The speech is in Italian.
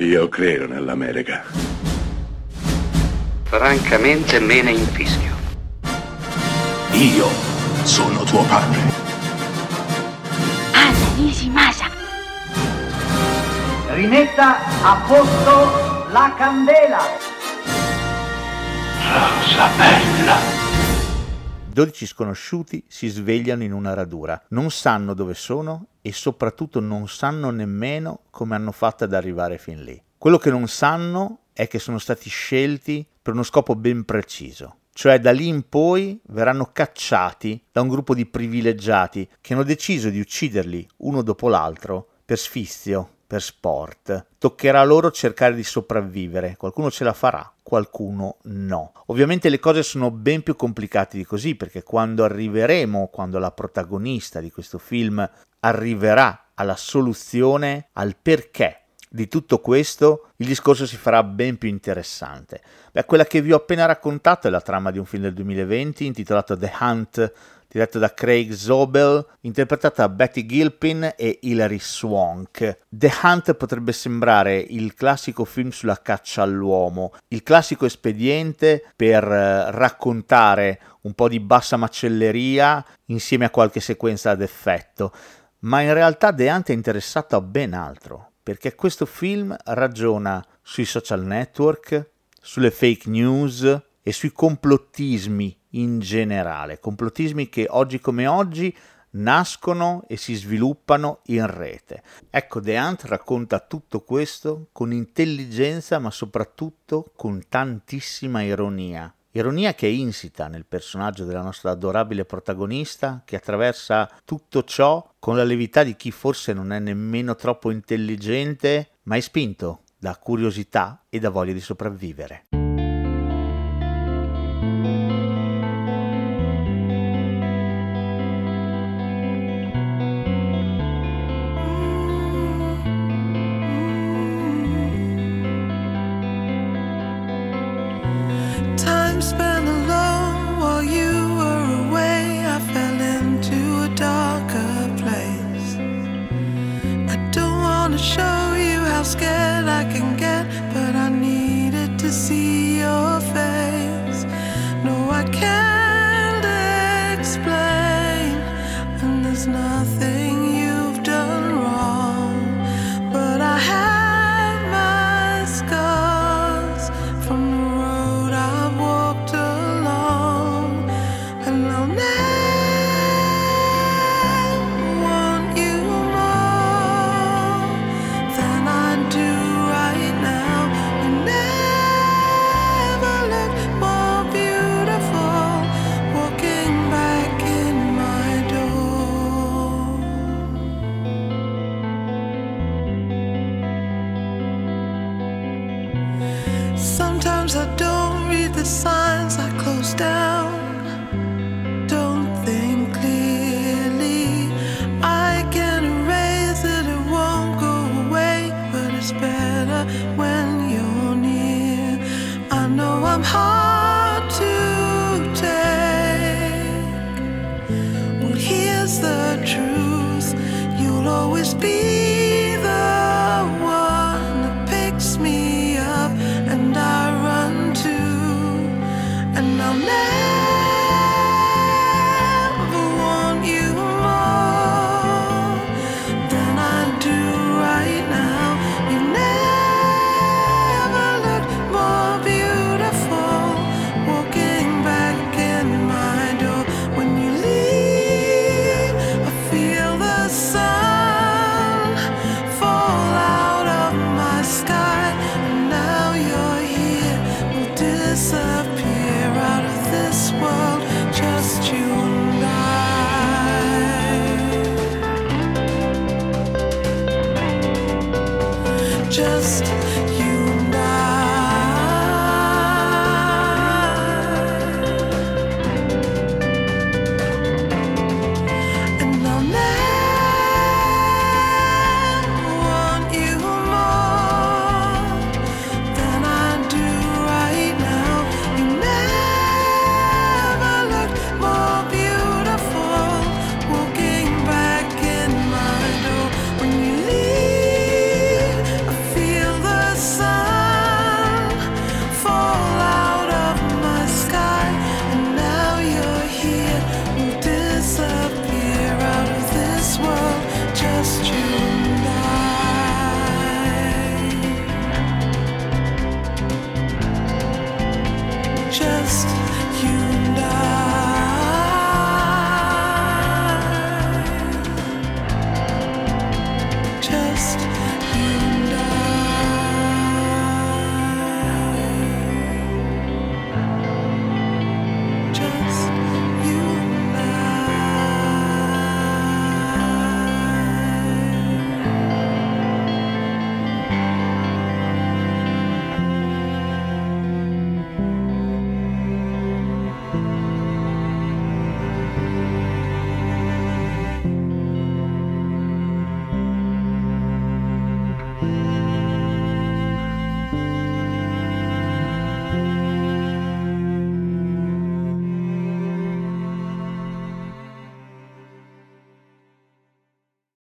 Io credo nell'America. Francamente me ne infischio. Io sono tuo padre. Anna Nishimasa. Rimetta a posto la candela. Rosa bella. 12 sconosciuti si svegliano in una radura, non sanno dove sono e soprattutto non sanno nemmeno come hanno fatto ad arrivare fin lì. Quello che non sanno è che sono stati scelti per uno scopo ben preciso, cioè da lì in poi verranno cacciati da un gruppo di privilegiati che hanno deciso di ucciderli uno dopo l'altro per sfizio, per sport. Toccherà loro cercare di sopravvivere, qualcuno ce la farà, qualcuno no. Ovviamente le cose sono ben più complicate di così perché quando arriveremo, quando la protagonista di questo film arriverà alla soluzione, al perché di tutto questo, il discorso si farà ben più interessante. Beh, quella che vi ho appena raccontato è la trama di un film del 2020 intitolato The Hunt diretto da Craig Zobel, interpretata da Betty Gilpin e Hilary Swank. The Hunt potrebbe sembrare il classico film sulla caccia all'uomo, il classico espediente per eh, raccontare un po' di bassa macelleria insieme a qualche sequenza ad effetto, ma in realtà The Hunt è interessato a ben altro, perché questo film ragiona sui social network, sulle fake news e sui complottismi in generale, complottismi che oggi come oggi nascono e si sviluppano in rete. Ecco, The Hunt racconta tutto questo con intelligenza ma soprattutto con tantissima ironia. Ironia che è insita nel personaggio della nostra adorabile protagonista che attraversa tutto ciò con la levità di chi forse non è nemmeno troppo intelligente ma è spinto da curiosità e da voglia di sopravvivere. is better when you're near. I know I'm hard to take. Well, here's the truth you'll always be. Just